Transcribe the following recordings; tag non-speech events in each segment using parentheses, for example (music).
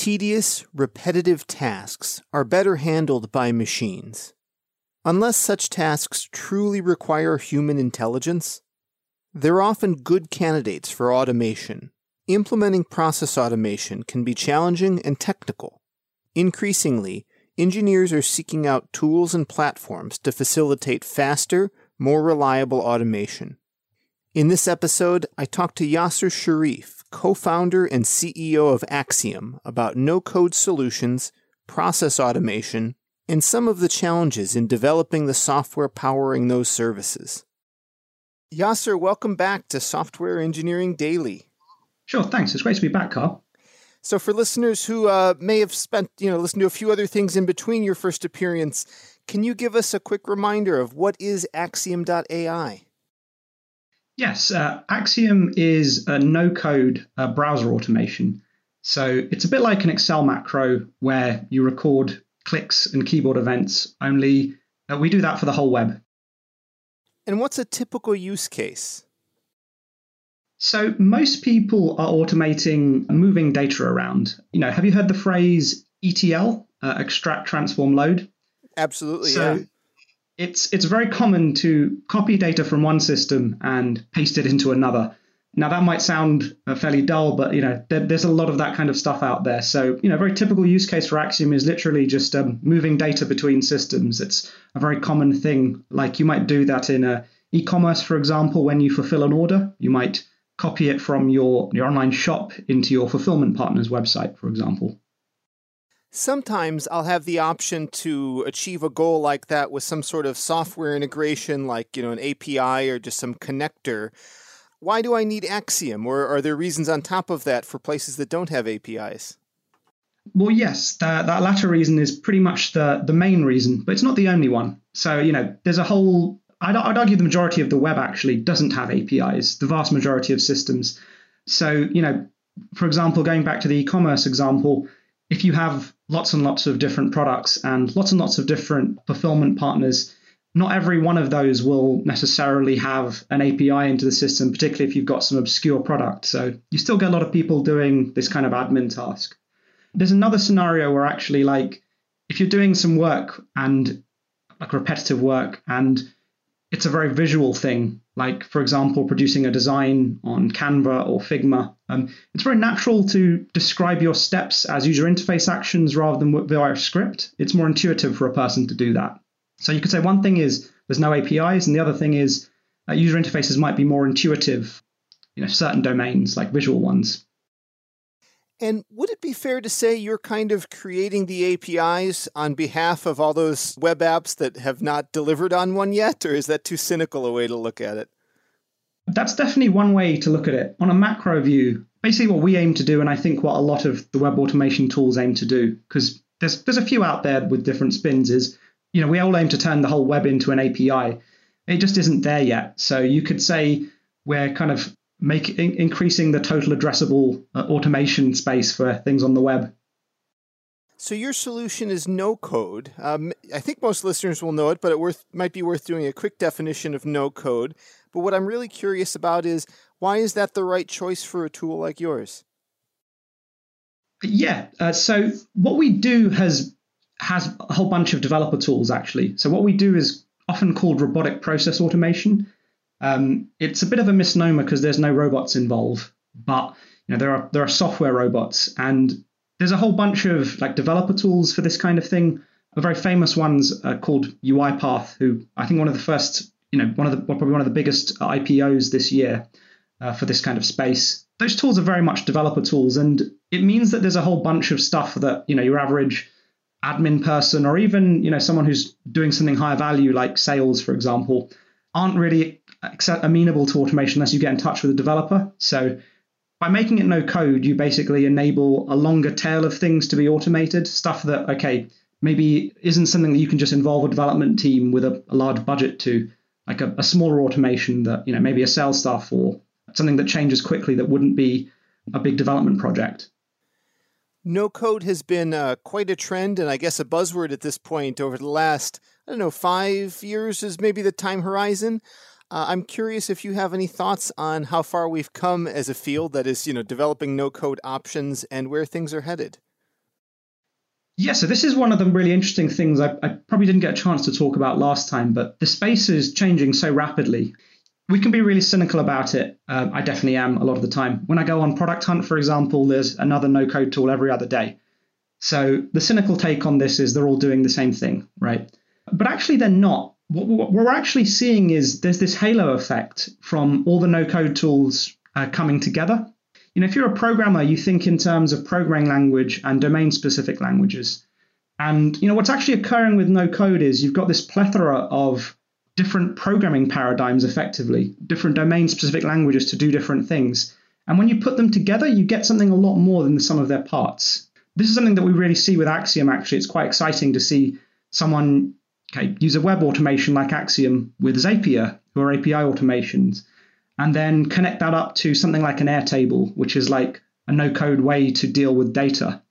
tedious, repetitive tasks are better handled by machines. Unless such tasks truly require human intelligence, they're often good candidates for automation. Implementing process automation can be challenging and technical. Increasingly, engineers are seeking out tools and platforms to facilitate faster, more reliable automation. In this episode, I talked to Yaseer Sheriff, co founder and CEO of Axiom, about no code solutions, process automation, and some of the challenges in developing the software powering those services. Yaseer, welcome back to Software Engineering Daily. Sure, thanks. It's great to be back, Carl. So, for listeners who uh, may have spent, you know, listened to a few other things in between your first appearance, can you give us a quick reminder of what is Axiom.ai? Yes, uh, Axiom is a no code uh, browser automation. So it's a bit like an Excel macro where you record clicks and keyboard events, only uh, we do that for the whole web. And what's a typical use case? So most people are automating moving data around. You know, have you heard the phrase ETL, uh, extract, transform, load? Absolutely, so yeah it's it's very common to copy data from one system and paste it into another. Now that might sound uh, fairly dull, but you know there, there's a lot of that kind of stuff out there. So you know, a very typical use case for Axiom is literally just um, moving data between systems. It's a very common thing. Like you might do that in a e-commerce, for example, when you fulfill an order, you might copy it from your your online shop into your fulfillment partner's website, for example. Sometimes I'll have the option to achieve a goal like that with some sort of software integration, like you know an API or just some connector. Why do I need Axiom, or are there reasons on top of that for places that don't have APIs? Well, yes, that, that latter reason is pretty much the, the main reason, but it's not the only one. So, you know, there's a whole, I'd, I'd argue the majority of the web actually doesn't have APIs, the vast majority of systems. So, you know, for example, going back to the e commerce example, if you have lots and lots of different products and lots and lots of different fulfillment partners, not every one of those will necessarily have an API into the system, particularly if you've got some obscure product. So you still get a lot of people doing this kind of admin task. There's another scenario where actually, like, if you're doing some work and like repetitive work and it's a very visual thing, like, for example, producing a design on Canva or Figma. Um, it's very natural to describe your steps as user interface actions rather than via script. It's more intuitive for a person to do that. So you could say one thing is there's no APIs, and the other thing is uh, user interfaces might be more intuitive, you know, certain domains like visual ones. And would it be fair to say you're kind of creating the APIs on behalf of all those web apps that have not delivered on one yet, or is that too cynical a way to look at it? That's definitely one way to look at it. On a macro view, basically what we aim to do, and I think what a lot of the web automation tools aim to do, because there's there's a few out there with different spins, is you know, we all aim to turn the whole web into an API. It just isn't there yet. So you could say we're kind of making increasing the total addressable uh, automation space for things on the web. So your solution is no code. Um, I think most listeners will know it, but it worth, might be worth doing a quick definition of no code. But what I'm really curious about is why is that the right choice for a tool like yours? Yeah. Uh, so what we do has has a whole bunch of developer tools actually. So what we do is often called robotic process automation. Um, it's a bit of a misnomer because there's no robots involved, but you know there are there are software robots, and there's a whole bunch of like developer tools for this kind of thing. A very famous ones are called UiPath, who I think one of the first, you know, one of the probably one of the biggest IPOs this year uh, for this kind of space. Those tools are very much developer tools, and it means that there's a whole bunch of stuff that you know your average admin person or even you know someone who's doing something higher value like sales, for example, aren't really amenable to automation unless you get in touch with a developer. So by making it no code, you basically enable a longer tail of things to be automated, stuff that, okay, maybe isn't something that you can just involve a development team with a, a large budget to, like a, a, smaller automation that, you know, maybe a sales staff or something that changes quickly that wouldn't be a big development project. No code has been uh, quite a trend and I guess a buzzword at this point over the last, I don't know, five years is maybe the time horizon. Uh, I'm curious if you have any thoughts on how far we've come as a field that is, you know, developing no-code options and where things are headed. Yeah, so this is one of the really interesting things I, I, probably didn't get a chance to talk about last time, but the space is changing so rapidly. We can be really cynical about it. Uh, I definitely am a lot of the time. When I go on Product Hunt, for example, there's another no code tool every other day. So the cynical take on this is they're all doing the same thing, right? But actually, they're not. What, we're actually seeing is there's this halo effect from all the no code tools uh, coming together. You know, if you're a programmer, you think in terms of programming language and domain specific languages. And you know what's actually occurring with no code is you've got this plethora of different programming paradigms effectively, different domain specific languages to do different things. And when you put them together, you get something a lot more than the sum of their parts. This is something that we really see with Axiom actually. It's quite exciting to see someone okay, use a web automation like Axiom with Zapier or API automations and then connect that up to something like an Airtable, which is like a no code way to deal with data.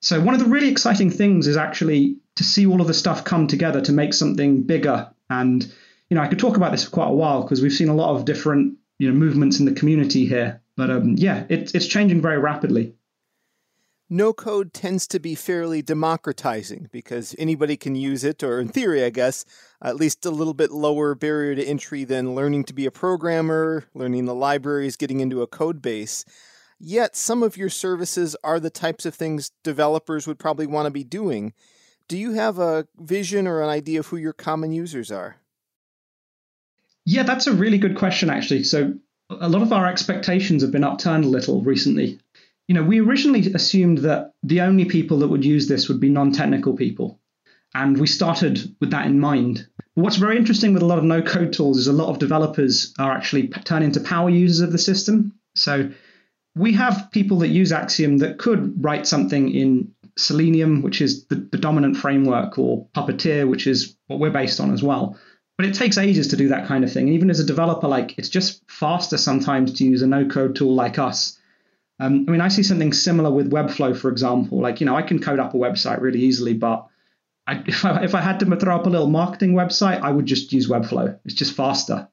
So, one of the really exciting things is actually to see all of the stuff come together to make something bigger. And, you know, I could talk about this for quite a while because we've seen a lot of different, you know, movements in the community here. But um, yeah, it, it's changing very rapidly no code tends to be fairly democratizing because anybody can use it, or in theory, I guess, at least a little bit lower barrier to entry than learning to be a programmer, learning the libraries, getting into a code base. Yet, some of your services are the types of things developers would probably want to be doing. Do you have a vision or an idea of who your common users are? Yeah, that's a really good question, actually. So, a lot of our expectations have been upturned a little recently you know, we originally assumed that the only people that would use this would be non-technical people. And we started with that in mind. What's very interesting with a lot of no code tools is a lot of developers are actually turning into power users of the system. So we have people that use Axiom that could write something in Selenium, which is the, the dominant framework, or Puppeteer, which is what we're based on as well. But it takes ages to do that kind of thing. And even as a developer, like it's just faster sometimes to use a no code tool like us um, I mean, I see something similar with Webflow, for example. Like, you know, I can code up a website really easily, but I, (laughs) if, I, if I had to throw up a little marketing website, I would just use Webflow. It's just faster.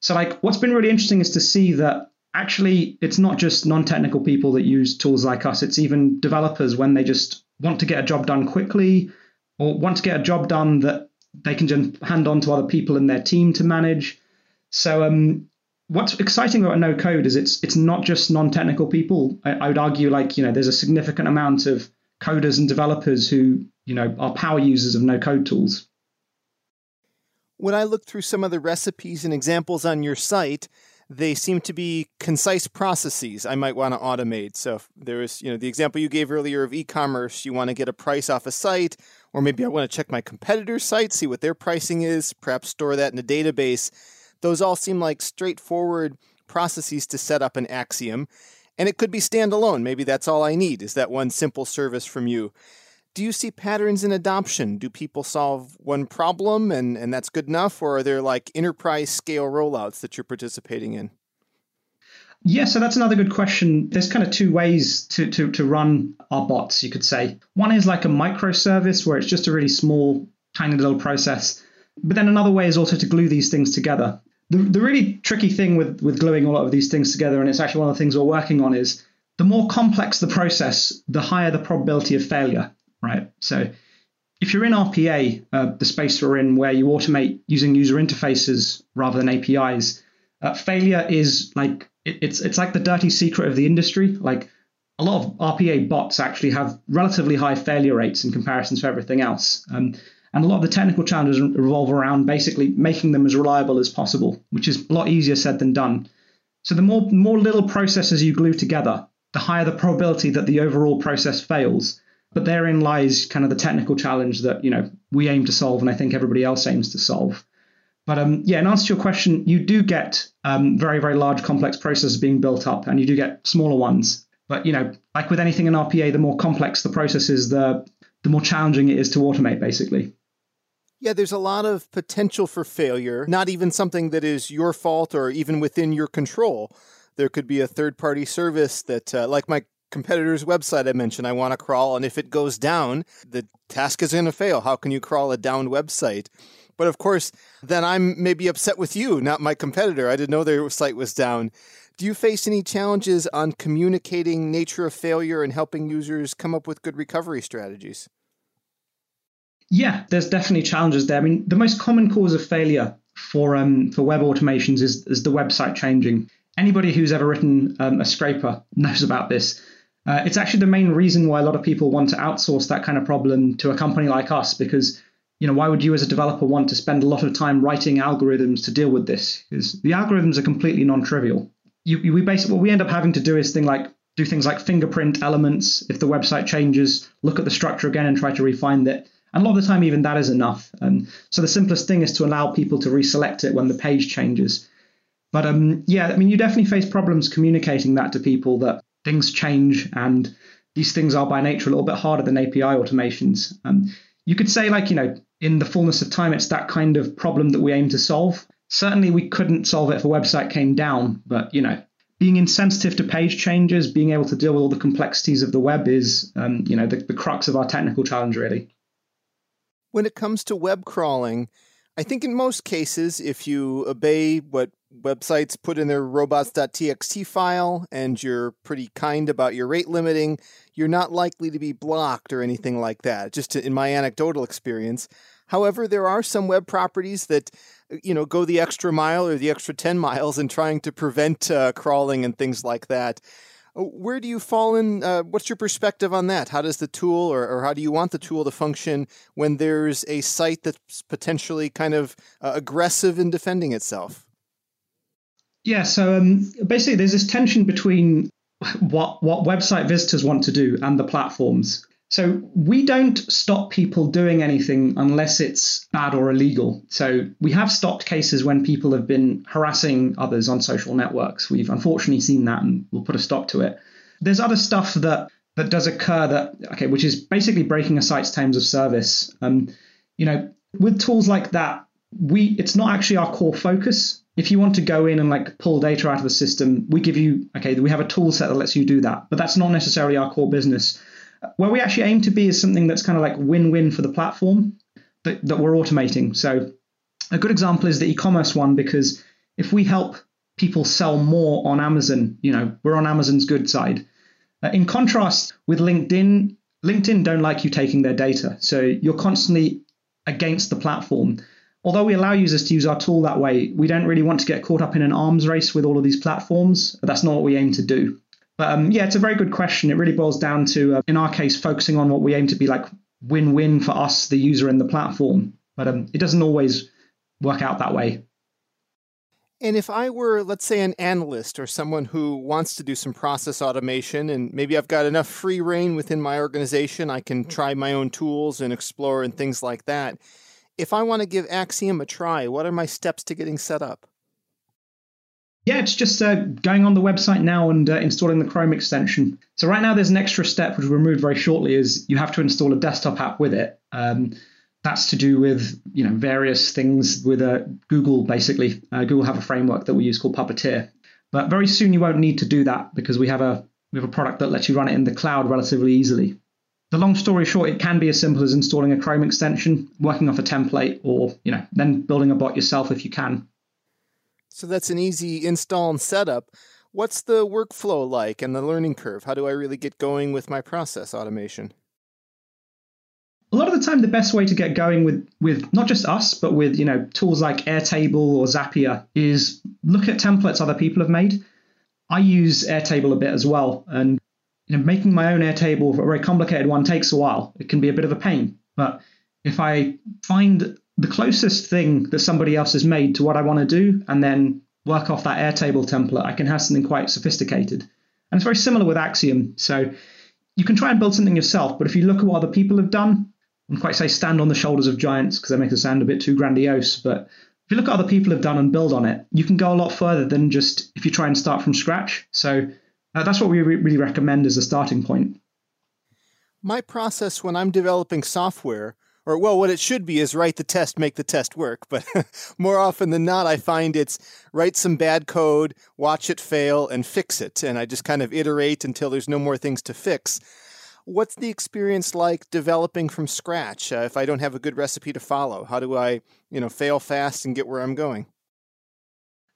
So, like, what's been really interesting is to see that actually it's not just non-technical people that use tools like us. It's even developers when they just want to get a job done quickly or want to get a job done that they can just hand on to other people in their team to manage. So um, what's exciting about no code is it's it's not just non-technical people. I, I, would argue like you know there's a significant amount of coders and developers who you know are power users of no code tools. When I look through some of the recipes and examples on your site, they seem to be concise processes I might want to automate. So there was, you know, the example you gave earlier of e-commerce, you want to get a price off a site, or maybe I want to check my competitor's site, see what their pricing is, perhaps store that in a database those all seem like straightforward processes to set up an axiom, and it could be standalone. Maybe that's all I need is that one simple service from you. Do you see patterns in adoption? Do people solve one problem and, and that's good enough? Or are there like enterprise scale rollouts that you're participating in? Yeah, so that's another good question. There's kind of two ways to, to, to run our bots, you could say. One is like a microservice where it's just a really small, tiny little process. But then another way is also to glue these things together the, the really tricky thing with, with gluing a lot of these things together, and it's actually one of the things we're working on, is the more complex the process, the higher the probability of failure, right? So if you're in RPA, uh, the space we're in where you automate using user interfaces rather than APIs, uh, failure is like it, it's it's like the dirty secret of the industry. Like a lot of RPA bots actually have relatively high failure rates in comparison to everything else. Um, and a lot of the technical challenges revolve around basically making them as reliable as possible, which is a lot easier said than done. So the more, more little processes you glue together, the higher the probability that the overall process fails. But therein lies kind of the technical challenge that you know we aim to solve, and I think everybody else aims to solve. But um, yeah, in answer to your question, you do get um, very, very large complex processes being built up, and you do get smaller ones. But you know, like with anything in RPA, the more complex the process is, the the more challenging it is to automate, basically. Yeah, there's a lot of potential for failure, not even something that is your fault or even within your control. There could be a third party service that, uh, like my competitor's website I mentioned, I want to crawl, and if it goes down, the task is going to fail. How can you crawl a down website? But of course, then I'm maybe upset with you, not my competitor. I didn't know their site was down. Do you face any challenges on communicating nature of failure and helping users come up with good recovery strategies? Yeah, there's definitely challenges there. I mean, the most common cause of failure for um, for web automations is, is the website changing. Anybody who's ever written um, a scraper (laughs) knows about this. Uh, it's actually the main reason why a lot of people want to outsource that kind of problem to a company like us because you know why would you as a developer want to spend a lot of time writing algorithms to deal with this because the algorithms are completely non-trivial you, we basically what we end up having to do is thing like do things like fingerprint elements if the website changes look at the structure again and try to refine it and a lot of the time even that is enough. And so the simplest thing is to allow people to reselect it when the page changes. But um, yeah i mean you definitely face problems communicating that to people that things change and these things are by nature a little bit harder than api automations. Um, you could say like you know in the fullness of time it's that kind of problem that we aim to solve. Certainly we couldn't solve it if a website came down but you know being insensitive to page changes being able to deal with all the complexities of the web is um, you know the, the crux of our technical challenge really when it comes to web crawling i think in most cases if you obey what websites put in their robots.txt file and you're pretty kind about your rate limiting, you're not likely to be blocked or anything like that, just in my anecdotal experience. However, there are some web properties that you know go the extra mile or the extra 10 miles in trying to prevent uh, crawling and things like that. Uh, where do you fall in? Uh, what's your perspective on that? How does the tool, or, or, how do you want the tool to function when there's a site that's potentially kind of uh, aggressive in defending itself? Yeah, so um, basically, there's this tension between what what website visitors want to do and the platforms. So we don't stop people doing anything unless it's bad or illegal. So we have stopped cases when people have been harassing others on social networks. We've unfortunately seen that, and we'll put a stop to it. There's other stuff that that does occur that okay, which is basically breaking a site's terms of service. Um, you know, with tools like that, we it's not actually our core focus if you want to go in and like pull data out of the system, we give you okay, we have a tool set that lets you do that, but that's not necessarily our core business. Where we actually aim to be is something that's kind of like win-win for the platform that, that we're automating. So a good example is the e-commerce one because if we help people sell more on Amazon, you know, we're on Amazon's good side. Uh, in contrast with LinkedIn, LinkedIn don't like you taking their data. So you're constantly against the platform although we allow users to use our tool that way, we don't really want to get caught up in an arms race with all of these platforms. That's not what we aim to do. But um, yeah, it's a very good question. It really boils down to, uh, in our case, focusing on what we aim to be like win-win for us, the user, and the platform. But um, it doesn't always work out that way. And if I were, let's say, an analyst or someone who wants to do some process automation, and maybe I've got enough free reign within my organization, I can try my own tools and explore and things like that if I want to give Axiom a try, what are my steps to getting set up? Yeah, it's just uh, going on the website now and uh, installing the Chrome extension. So right now there's an extra step which we'll remove very shortly is you have to install a desktop app with it. Um, that's to do with you know various things with uh, Google basically. Uh, Google have a framework that we use called Puppeteer. But very soon you won't need to do that because we have a we have a product that lets you run it in the cloud relatively easily. The long story short, it can be as simple as installing a Chrome extension, working off a template, or you know, then building a bot yourself if you can. So that's an easy install and setup. What's the workflow like and the learning curve? How do I really get going with my process automation? A lot of the time, the best way to get going with, with not just us, but with you know tools like Airtable or Zapier is look at templates other people have made. I use Airtable a bit as well, and you know, making my own Airtable, a very complicated one, takes a while. It can be a bit of a pain. But if I find the closest thing that somebody else has made to what I want to do and then work off that Airtable template, I can have something quite sophisticated. And it's very similar with Axiom. So you can try and build something yourself, but if you look at what other people have done, I quite say stand on the shoulders of giants because that makes it sound a bit too grandiose. But if you look at what other people have done and build on it, you can go a lot further than just if you try and start from scratch. So uh, that's what we re- really recommend as a starting point. My process when I'm developing software, or well, what it should be is write the test, make the test work. (laughs) But more often than not, I find it's write some bad code, watch it fail, and fix it. And I just kind of iterate until there's no more things to fix. What's the experience like developing from scratch uh, if I don't have a good recipe to follow? How do I, you know, fail fast and get where I'm going?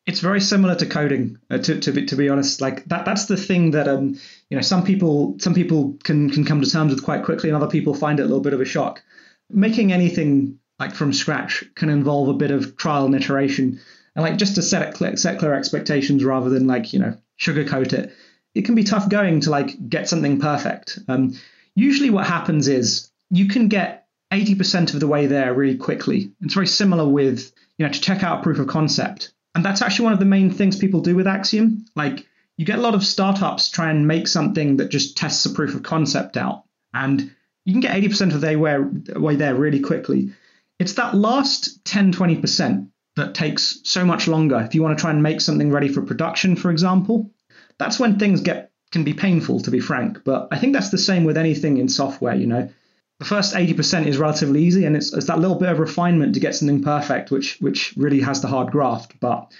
it's very similar to coding uh, to, to, be, to be honest like that that's the thing that um you know some people some people can can come to terms with quite quickly and other people find it a little bit of a shock making anything like from scratch can involve a bit of trial and iteration. And like just to set it set clear expectations rather than like you know sugarcoat it, it can be tough going to like get something perfect. Um, usually, what happens is you can get 80% of the way there really quickly. It's very similar with you know to check out proof of concept, and that's actually one of the main things people do with Axiom. Like you get a lot of startups try and make something that just tests a proof of concept out, and you can get 80% of the way there really quickly. It's that last 10, 20% that takes so much longer. If you want to try and make something ready for production, for example, that's when things get can be painful, to be frank. But I think that's the same with anything in software. You know, the first 80% is relatively easy, and it's, it's that little bit of refinement to get something perfect, which which really has the hard graft. But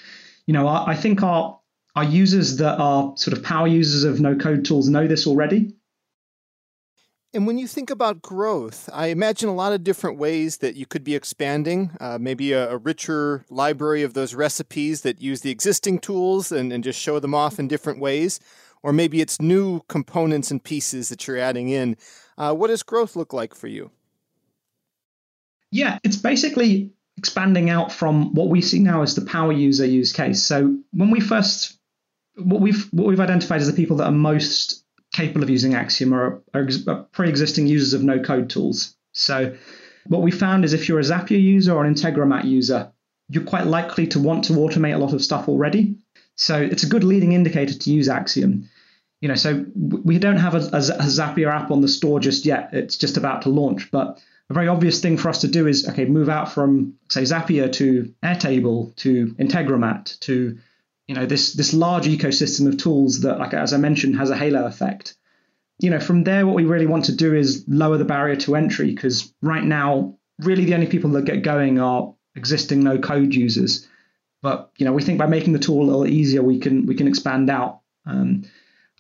you know, I, I think our our users that are sort of power users of no code tools know this already. And when you think about growth, I imagine a lot of different ways that you could be expanding. Uh, maybe a, a, richer library of those recipes that use the existing tools and, and just show them off in different ways. Or maybe it's new components and pieces that you're adding in. Uh, what does growth look like for you? Yeah, it's basically expanding out from what we see now as the power user use case. So when we first, what we've what we've identified as the people that are most capable of using Axiom are, are, are pre-existing users of no-code tools. So what we found is if you're a Zapier user or an Integromat user, you're quite likely to want to automate a lot of stuff already. So it's a good leading indicator to use Axiom. You know, so we don't have a, a, a Zapier app on the store just yet. It's just about to launch. But a very obvious thing for us to do is okay, move out from say Zapier to Airtable to Integromat to you know this this large ecosystem of tools that like as i mentioned has a halo effect. You know from there what we really want to do is lower the barrier to entry because right now really the only people that get going are existing no code users. But you know we think by making the tool a little easier we can we can expand out. Um,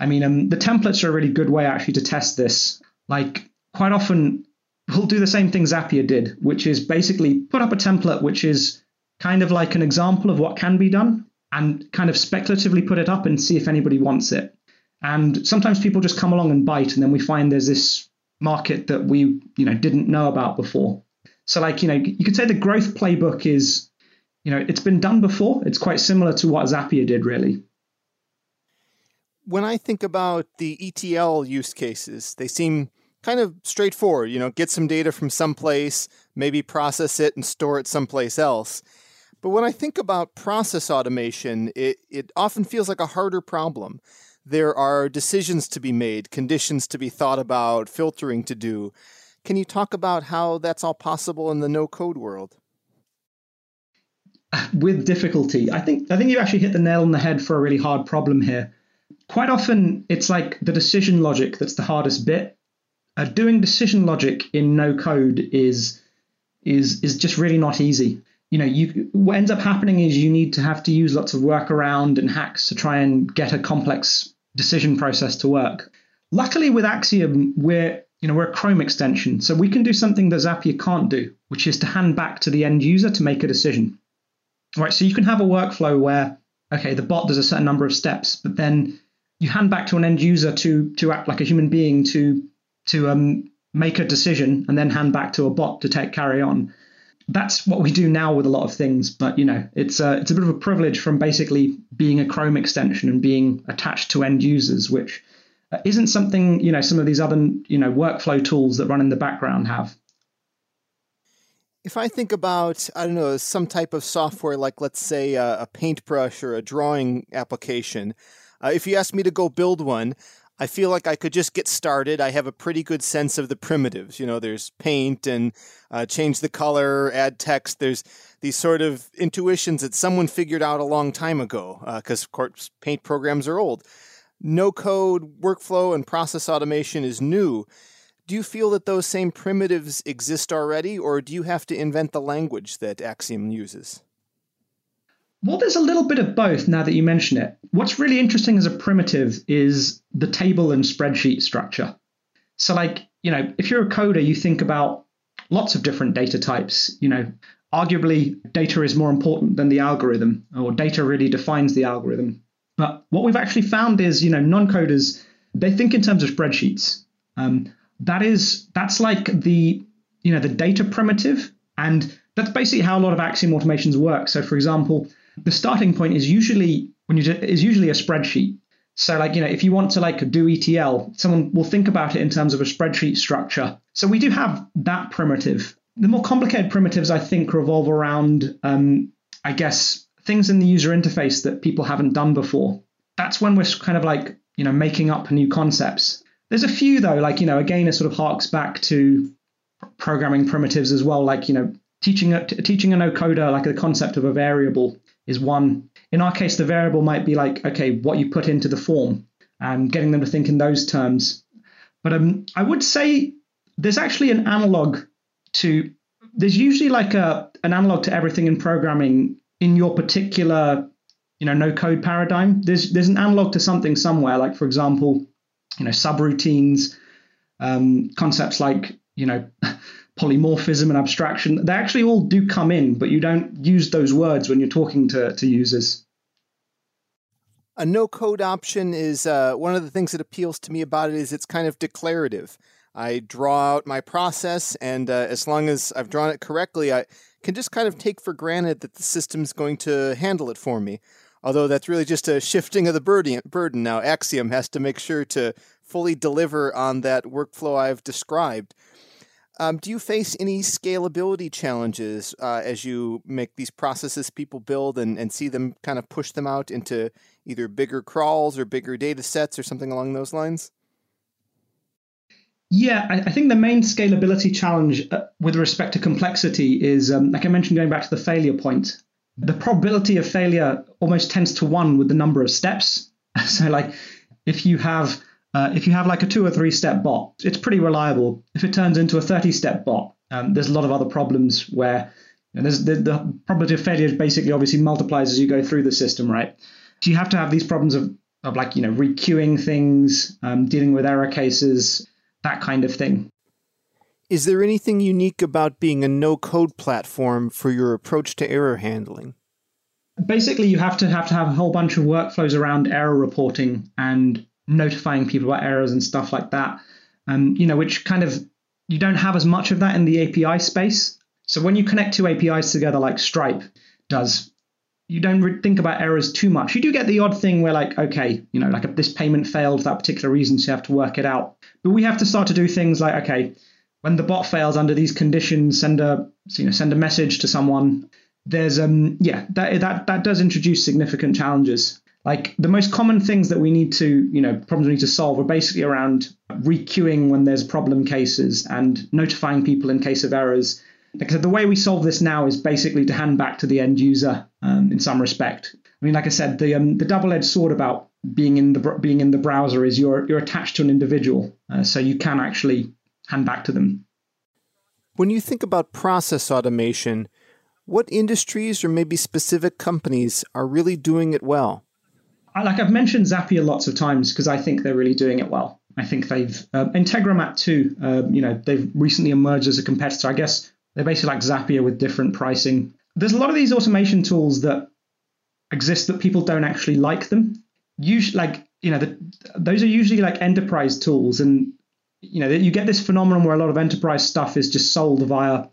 i mean um, the templates are a really good way actually to test this. Like quite often we'll do the same thing zapier did which is basically put up a template which is kind of like an example of what can be done and kind of speculatively put it up and see if anybody wants it. And sometimes people just come along and bite, and then we find there's this market that we you know didn't know about before. So like you know you could say the growth playbook is you know it's been done before. It's quite similar to what Zapier did really. When I think about the ETL use cases, they seem kind of straightforward. You know, get some data from someplace, maybe process it and store it someplace else. But when I think about process automation, it, it often feels like a harder problem. There are decisions to be made, conditions to be thought about, filtering to do. Can you talk about how that's all possible in the no code world? With difficulty. I think I think you actually hit the nail on the head for a really hard problem here. Quite often it's like the decision logic that's the hardest bit. Uh, doing decision logic in no code is is is just really not easy you know, you what ends up happening is you need to have to use lots of workaround and hacks to try and get a complex decision process to work. Luckily, with Axiom, we're you know we're a Chrome extension, so we can do something that Zapier can't do, which is to hand back to the end user to make a decision. Right, so you can have a workflow where okay, the bot does a certain number of steps, but then you hand back to an end user to to act like a human being to to um, make a decision, and then hand back to a bot to take carry on that's what we do now with a lot of things. But you know, it's a it's a bit of a privilege from basically being a Chrome extension and being attached to end users, which uh, isn't something you know some of these other you know workflow tools that run in the background have. If I think about, I don't know, some type of software like, let's say, a, a paintbrush or a drawing application, uh, if you ask me to go build one, I feel like I could just get started. I have a pretty good sense of the primitives. You know, there's paint and uh, change the color, add text. There's these sort of intuitions that someone figured out a long time ago, because uh, of course paint programs are old. No code workflow and process automation is new. Do you feel that those same primitives exist already, or do you have to invent the language that Axiom uses? Well, there's a little bit of both now that you mention it. What's really interesting as a primitive is the table and spreadsheet structure. So, like, you know, if you're a coder, you think about lots of different data types. You know, arguably, data is more important than the algorithm, or data really defines the algorithm. But what we've actually found is, you know, non-coders they think in terms of spreadsheets. Um, that is, that's like the you know, the data primitive. And that's basically how a lot of Axiom automations work. So, for example, the starting point is usually when you do, is usually a spreadsheet. So like, you know, if you want to like do ETL, someone will think about it in terms of a spreadsheet structure. So we do have that primitive. The more complicated primitives, I think, revolve around, um, I guess, things in the user interface that people haven't done before. That's when we're kind of like, you know, making up new concepts. There's a few though, like, you know, again, it sort of harks back to programming primitives as well, like, you know, teaching a, teaching a no coder like the concept of a variable is one in our case, the variable might be like, okay, what you put into the form and getting them to think in those terms. But um, I would say there's actually an analog to, there's usually like a, an analog to everything in programming in your particular, you know, no code paradigm. There's, there's an analog to something somewhere, like for example, you know, subroutines, um, concepts like, you know, (laughs) polymorphism and abstraction, they actually all do come in, but you don't use those words when you're talking to, to users. A no code option is uh, one of the things that appeals to me about it is it's kind of declarative. I draw out my process, and uh, as long as I've drawn it correctly, I can just kind of take for granted that the system's going to handle it for me. Although that's really just a shifting of the burden. Now, Axiom has to make sure to fully deliver on that workflow I've described. Um, do you face any scalability challenges uh, as you make these processes people build and, and see them kind of push them out into either bigger crawls or bigger data sets or something along those lines? Yeah, I, I think the main scalability challenge uh, with respect to complexity is, um, like I mentioned, going back to the failure point, the probability of failure almost tends to one with the number of steps. (laughs) so, like, if you have uh, if you have like a two or three step bot, it's pretty reliable. If it turns into a 30 step bot, um, there's a lot of other problems where you know, the, the probability of failure basically obviously multiplies as you go through the system, right? So you have to have these problems of, of like, you know, requeuing things, um, dealing with error cases, that kind of thing. Is there anything unique about being a no code platform for your approach to error handling? Basically, you have to have to have a whole bunch of workflows around error reporting and notifying people about errors and stuff like that. Um, you know, which kind of you don't have as much of that in the API space. So when you connect two APIs together, like Stripe does, you don't re- think about errors too much. You do get the odd thing where, like, okay, you know, like this payment failed for that particular reason, so you have to work it out. But we have to start to do things like, okay, when the bot fails under these conditions, send a you know send a message to someone. There's um yeah that that that does introduce significant challenges. Like the most common things that we need to, you know, problems we need to solve are basically around requeuing when there's problem cases and notifying people in case of errors. Like I said, the way we solve this now is basically to hand back to the end user um, in some respect. I mean, like I said, the um, the double-edged sword about being in the being in the browser is you're you're attached to an individual, uh, so you can actually hand back to them. When you think about process automation, what industries or maybe specific companies are really doing it well? Like I've mentioned Zapier lots of times because I think they're really doing it well. I think they've uh, Integromat too. Uh, you know, they've recently emerged as a competitor. I guess they're basically like Zapier with different pricing. There's a lot of these automation tools that exist that people don't actually like them. Usually, like you know, the, those are usually like enterprise tools, and you know, you get this phenomenon where a lot of enterprise stuff is just sold via.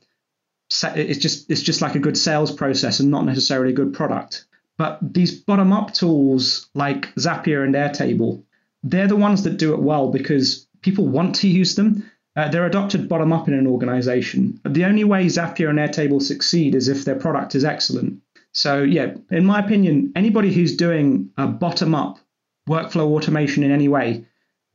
It's just it's just like a good sales process and not necessarily a good product. But these bottom up tools like Zapier and Airtable, they're the ones that do it well because people want to use them. Uh, they're adopted bottom up in an organization. The only way Zapier and Airtable succeed is if their product is excellent. So, yeah, in my opinion, anybody who's doing a bottom up workflow automation in any way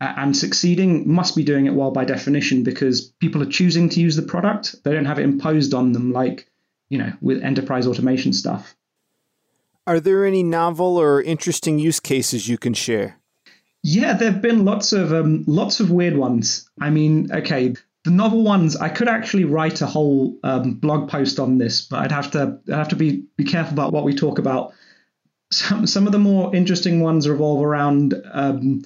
uh, and succeeding must be doing it well by definition because people are choosing to use the product. They don't have it imposed on them like, you know, with enterprise automation stuff. Are there any novel or interesting use cases you can share? Yeah, there have been lots of um, lots of weird ones. I mean, okay, the novel ones I could actually write a whole um, blog post on this, but I'd have to I'd have to be be careful about what we talk about. Some some of the more interesting ones revolve around, um,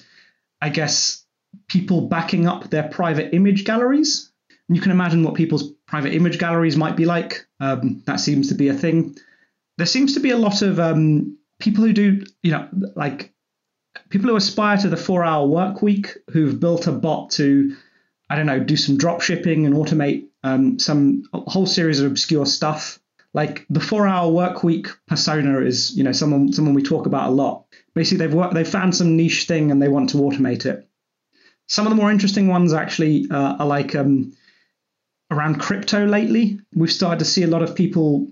I guess, people backing up their private image galleries. And you can imagine what people's private image galleries might be like. Um, that seems to be a thing there seems to be a lot of um, people who do, you know, like people who aspire to the four hour work week who've built a bot to I don't know, do some drop shipping and automate um, some whole series of obscure stuff. Like the four-hour work week persona is, you know, someone someone we talk about a lot. Basically, they've worked, they've found some niche thing and they want to automate it. Some of the more interesting ones actually uh, are like um, around crypto lately. We've started to see a lot of people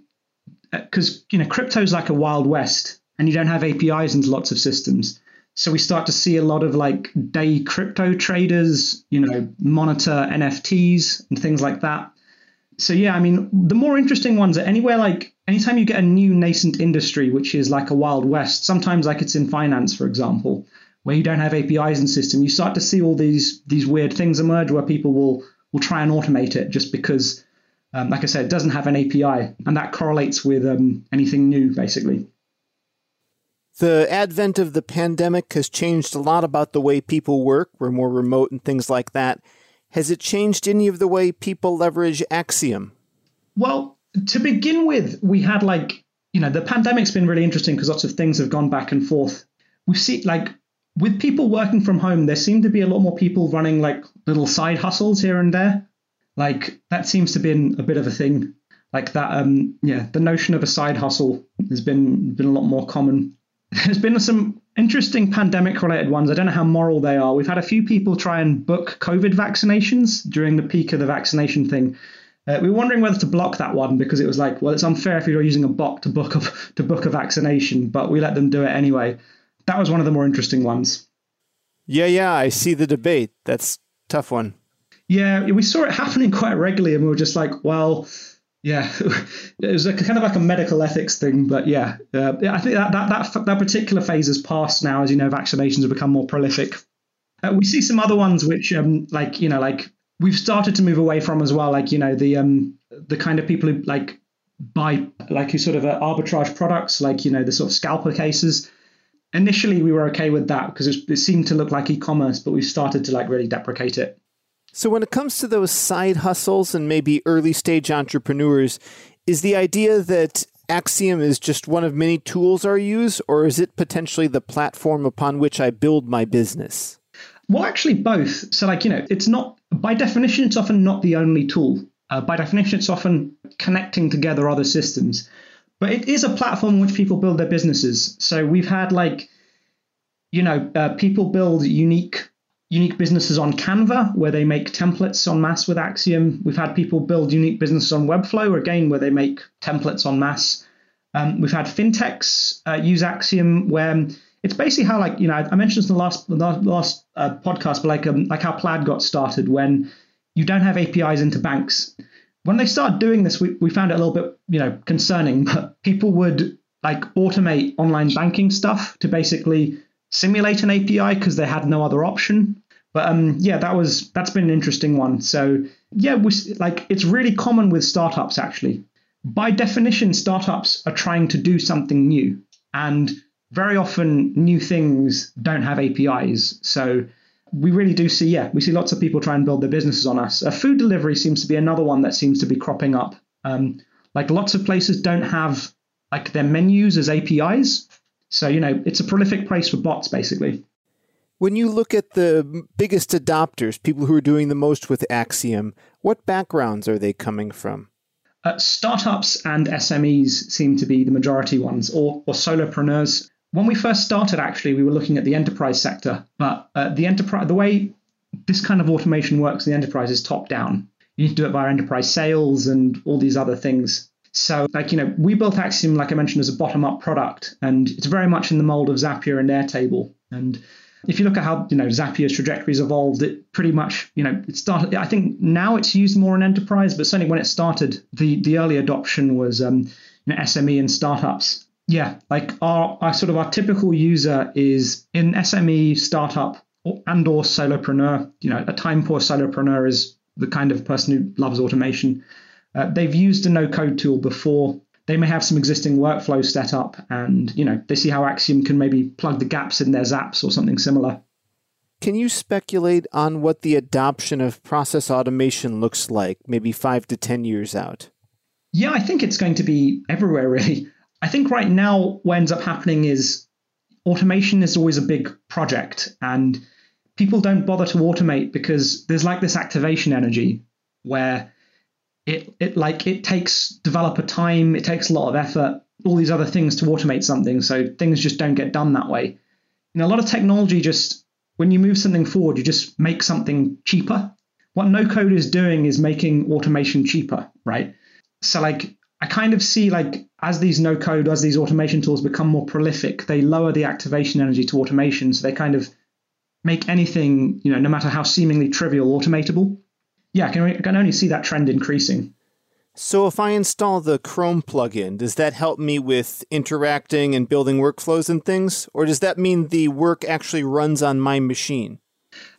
because you know crypto is like a wild west, and you don't have APIs into lots of systems. So we start to see a lot of like day crypto traders, you know, monitor NFTs and things like that. So yeah, I mean, the more interesting ones are anywhere like anytime you get a new nascent industry, which is like a wild west. Sometimes like it's in finance, for example, where you don't have APIs in system. You start to see all these these weird things emerge where people will will try and automate it just because, um, like I said, it doesn't have an API, and that correlates with um, anything new, basically. The advent of the pandemic has changed a lot about the way people work. We're more remote and things like that. Has it changed any of the way people leverage Axiom? Well, to begin with, we had like, you know, the pandemic's been really interesting because lots of things have gone back and forth. We've seen, like, with people working from home, there seem to be a lot more people running like little side hustles here and there. Like, that seems to be a bit of a thing. Like that, um, yeah, the notion of a side hustle has been been a lot more common (laughs) there's been some interesting pandemic related ones. I don't know how moral they are. We've had a few people try and book COVID vaccinations during the peak of the vaccination thing. Uh, we were wondering whether to block that one because it was like, well, it's unfair if you're using a bot to book a, (laughs) to book a vaccination, but we let them do it anyway. That was one of the more interesting ones. Yeah, yeah, I see the debate. That's tough one. Yeah, we saw it happening (laughs) quite regularly, and we were just like, well, yeah, (laughs) it was a, kind of like a medical ethics thing, but yeah, uh, I think that, that that that particular phase has passed now. As you know, vaccinations have become more prolific. Uh, we see some other ones which, um, like you know, like we've started to move away from as well. Like you know, the um, the kind of people who like buy like who sort of uh, arbitrage products, like you know, the sort of scalper cases. Initially, we were okay with that because it, it seemed to look like e-commerce, but we've started to like really deprecate it. So, when it comes to those side hustles and maybe early stage entrepreneurs, is the idea that Axiom is just one of many tools I use, or is it potentially the platform upon which I build my business? Well, actually, both. So, like, you know, it's not, by definition, it's often not the only tool. Uh, by definition, it's often connecting together other systems. But it is a platform which people build their businesses. So, we've had, like, you know, uh, people build unique unique businesses on Canva, where they make templates on mass with Axiom. We've had people build unique businesses on Webflow, again, where they make templates on mass. Um, we've had fintechs uh, use Axiom, where it's basically how, like, you know, I mentioned this in the last the last uh, podcast, but like um, like how Plaid got started when you don't have APIs into banks. When they started doing this, we, we found it a little bit, you know, concerning. (laughs) But people would like automate online banking stuff to basically simulate an API because they had no other option. But um, yeah, that was that's been an interesting one. So yeah, we, like it's really common with startups actually. By definition, startups are trying to do something new, and very often new things don't have APIs. So we really do see, yeah, we see lots of people try and build their businesses on us. Uh, food delivery seems to be another one that seems to be cropping up. Um, like lots of places don't have like their menus as APIs. So, you know, it's a prolific place for bots basically. When you look at the biggest adopters, people who are doing the most with Axiom, what backgrounds are they coming from? Uh, startups and SMEs seem to be the majority ones, or, or solopreneurs. When we first started, actually, we were looking at the enterprise sector, but uh, the enterprise, the way this kind of automation works in the enterprise is top down. You need to do it via enterprise sales and all these other things. So, like, you know, we built Axiom, like I mentioned, as a bottom up product, and it's very much in the mold of Zapier and Airtable. And if you look at how you know Zapier's trajectory has evolved, it pretty much you know it started. I think now it's used more in enterprise, but certainly when it started, the the early adoption was um, you know, SME and startups. Yeah, like our, our sort of our typical user is in SME startup and or solopreneur. You know, a time poor solopreneur is the kind of person who loves automation. Uh, they've used a no code tool before they may have some existing workflows set up and you know they see how axiom can maybe plug the gaps in their zaps or something similar. Can you speculate on what the adoption of process automation looks like maybe 5 to 10 years out? Yeah i think it's going to be everywhere really. I think right now what ends up happening is automation is always a big project and people don't bother to automate because there's like this activation energy where it it like it takes developer time, it takes a lot of effort, all these other things to automate something, so things just don't get done that way. You know, a lot of technology just when you move something forward, you just make something cheaper. What no code is doing is making automation cheaper, right? So like I kind of see like as these no code, as these automation tools become more prolific, they lower the activation energy to automation. So they kind of make anything, you know, no matter how seemingly trivial, automatable. Yeah, I can, I can only see that trend increasing. So if I install the Chrome plugin, does that help me with interacting and building workflows and things? Or does that mean the work actually runs on my machine?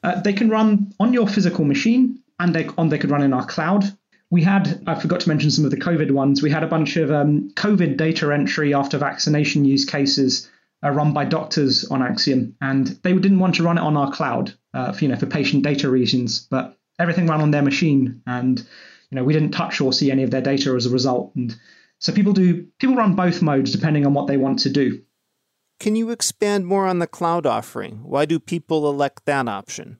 Uh, they can run on your physical machine and they, on, they could run in our cloud we had, I forgot to mention some of the COVID ones, we had a bunch of um, COVID data entry after vaccination use cases uh, run by doctors on Axiom, and they didn't want to run it on our cloud, uh, for, you know, for patient data reasons, but everything ran on their machine, and you know, we didn't touch or see any of their data as a result. And so people do people run both modes depending on what they want to do. Can you expand more on the cloud offering? Why do people elect that option?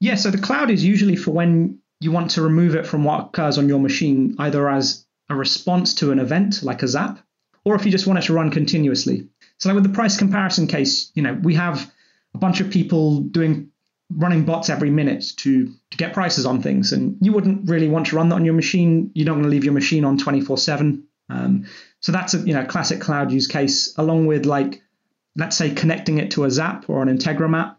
Yeah, so the cloud is usually for when you want to remove it from what occurs on your machine, either as a response to an event like a zap, or if you just want it to run continuously. So, like with the price comparison case, you know, we have a bunch of people doing running bots every minute to, to get prices on things, and you wouldn't really want to run that on your machine. You don't want to leave your machine on 24 um, 7. So that's a you know classic cloud use case, along with like let's say connecting it to a Zap or an Integromat.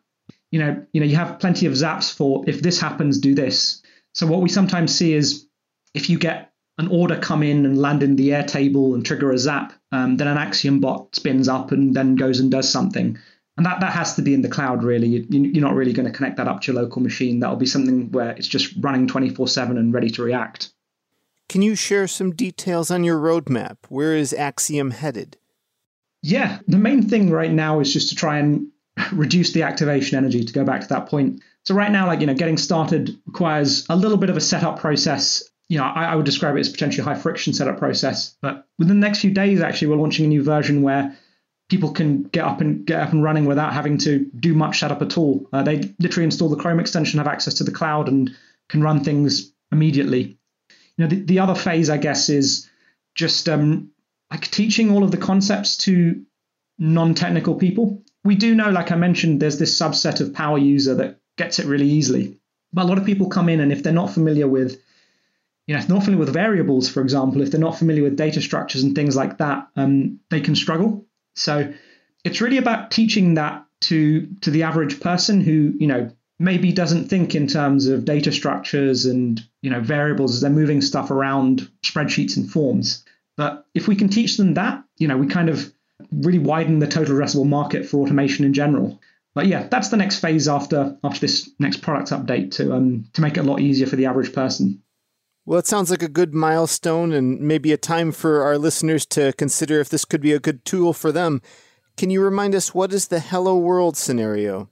You know, you know, you have plenty of Zaps for if this happens, do this. So what we sometimes see is if you get an order come in and land in the Airtable and trigger a zap, um, then an Axiom bot spins up and then goes and does something. And that, that has to be in the cloud, really. You, are not really going to connect that up to your local machine. That'll be something where it's just running 24 7 and ready to react. Can you share some details on your roadmap? Where is Axiom headed? Yeah, the main thing right now is just to try and (laughs) reduce the activation energy to go back to that point. So right now, like, you know, getting started requires a little bit of a setup process. You know, I, I would describe it as potentially high friction setup process. But within the next few days, actually, we're launching a new version where people can get up and get up and running without having to do much setup at all. Uh, they literally install the Chrome extension, have access to the cloud, and can run things immediately. You know, the, the other phase, I guess, is just um, like teaching all of the concepts to non-technical people we do know, like I mentioned, there's this subset of power user that gets it really easily. But a lot of people come in and if they're not familiar with, you know, if they're not familiar with variables, for example, if they're not familiar with data structures and things like that, um, they can struggle. So it's really about teaching that to to the average person who, you know, maybe doesn't think in terms of data structures and you know variables as they're moving stuff around spreadsheets and forms. But if we can teach them that, you know, we kind of really widen the total addressable market for automation in general. But yeah, that's the next phase after after this next product update to um, to make it a lot easier for the average person. Well, it sounds like a good milestone and maybe a time for our listeners to consider if this could be a good tool for them. Can you remind us what is the hello world scenario?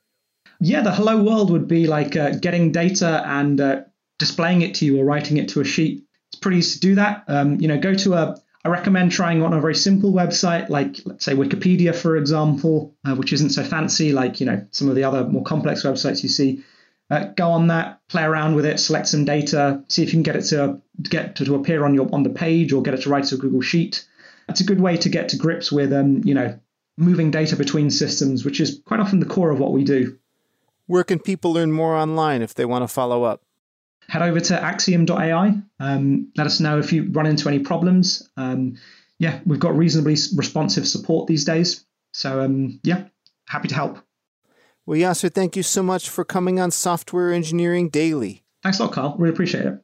Yeah, the hello world would be like uh, getting data and uh, displaying it to you or writing it to a sheet. It's pretty easy to do that. Um, you know, go to a, I recommend trying on a very simple website, like let's say Wikipedia, for example, uh, which isn't so fancy like you know some of the other more complex websites you see. Uh, go on that, play around with it, select some data, see if you can get it to get to, to appear on your on the page or get it to write to a Google Sheet. It's a good way to get to grips with um, you know moving data between systems, which is quite often the core of what we do. Where can people learn more online if they want to follow up? head over to axiom.ai. Um, let us know if you run into any problems. Um, yeah, we've got reasonably responsive support these days. So, um, yeah, happy to help. Well, Yaseer, thank you so much for coming on Software Engineering Daily. Thanks a lot, Carl. Really appreciate it.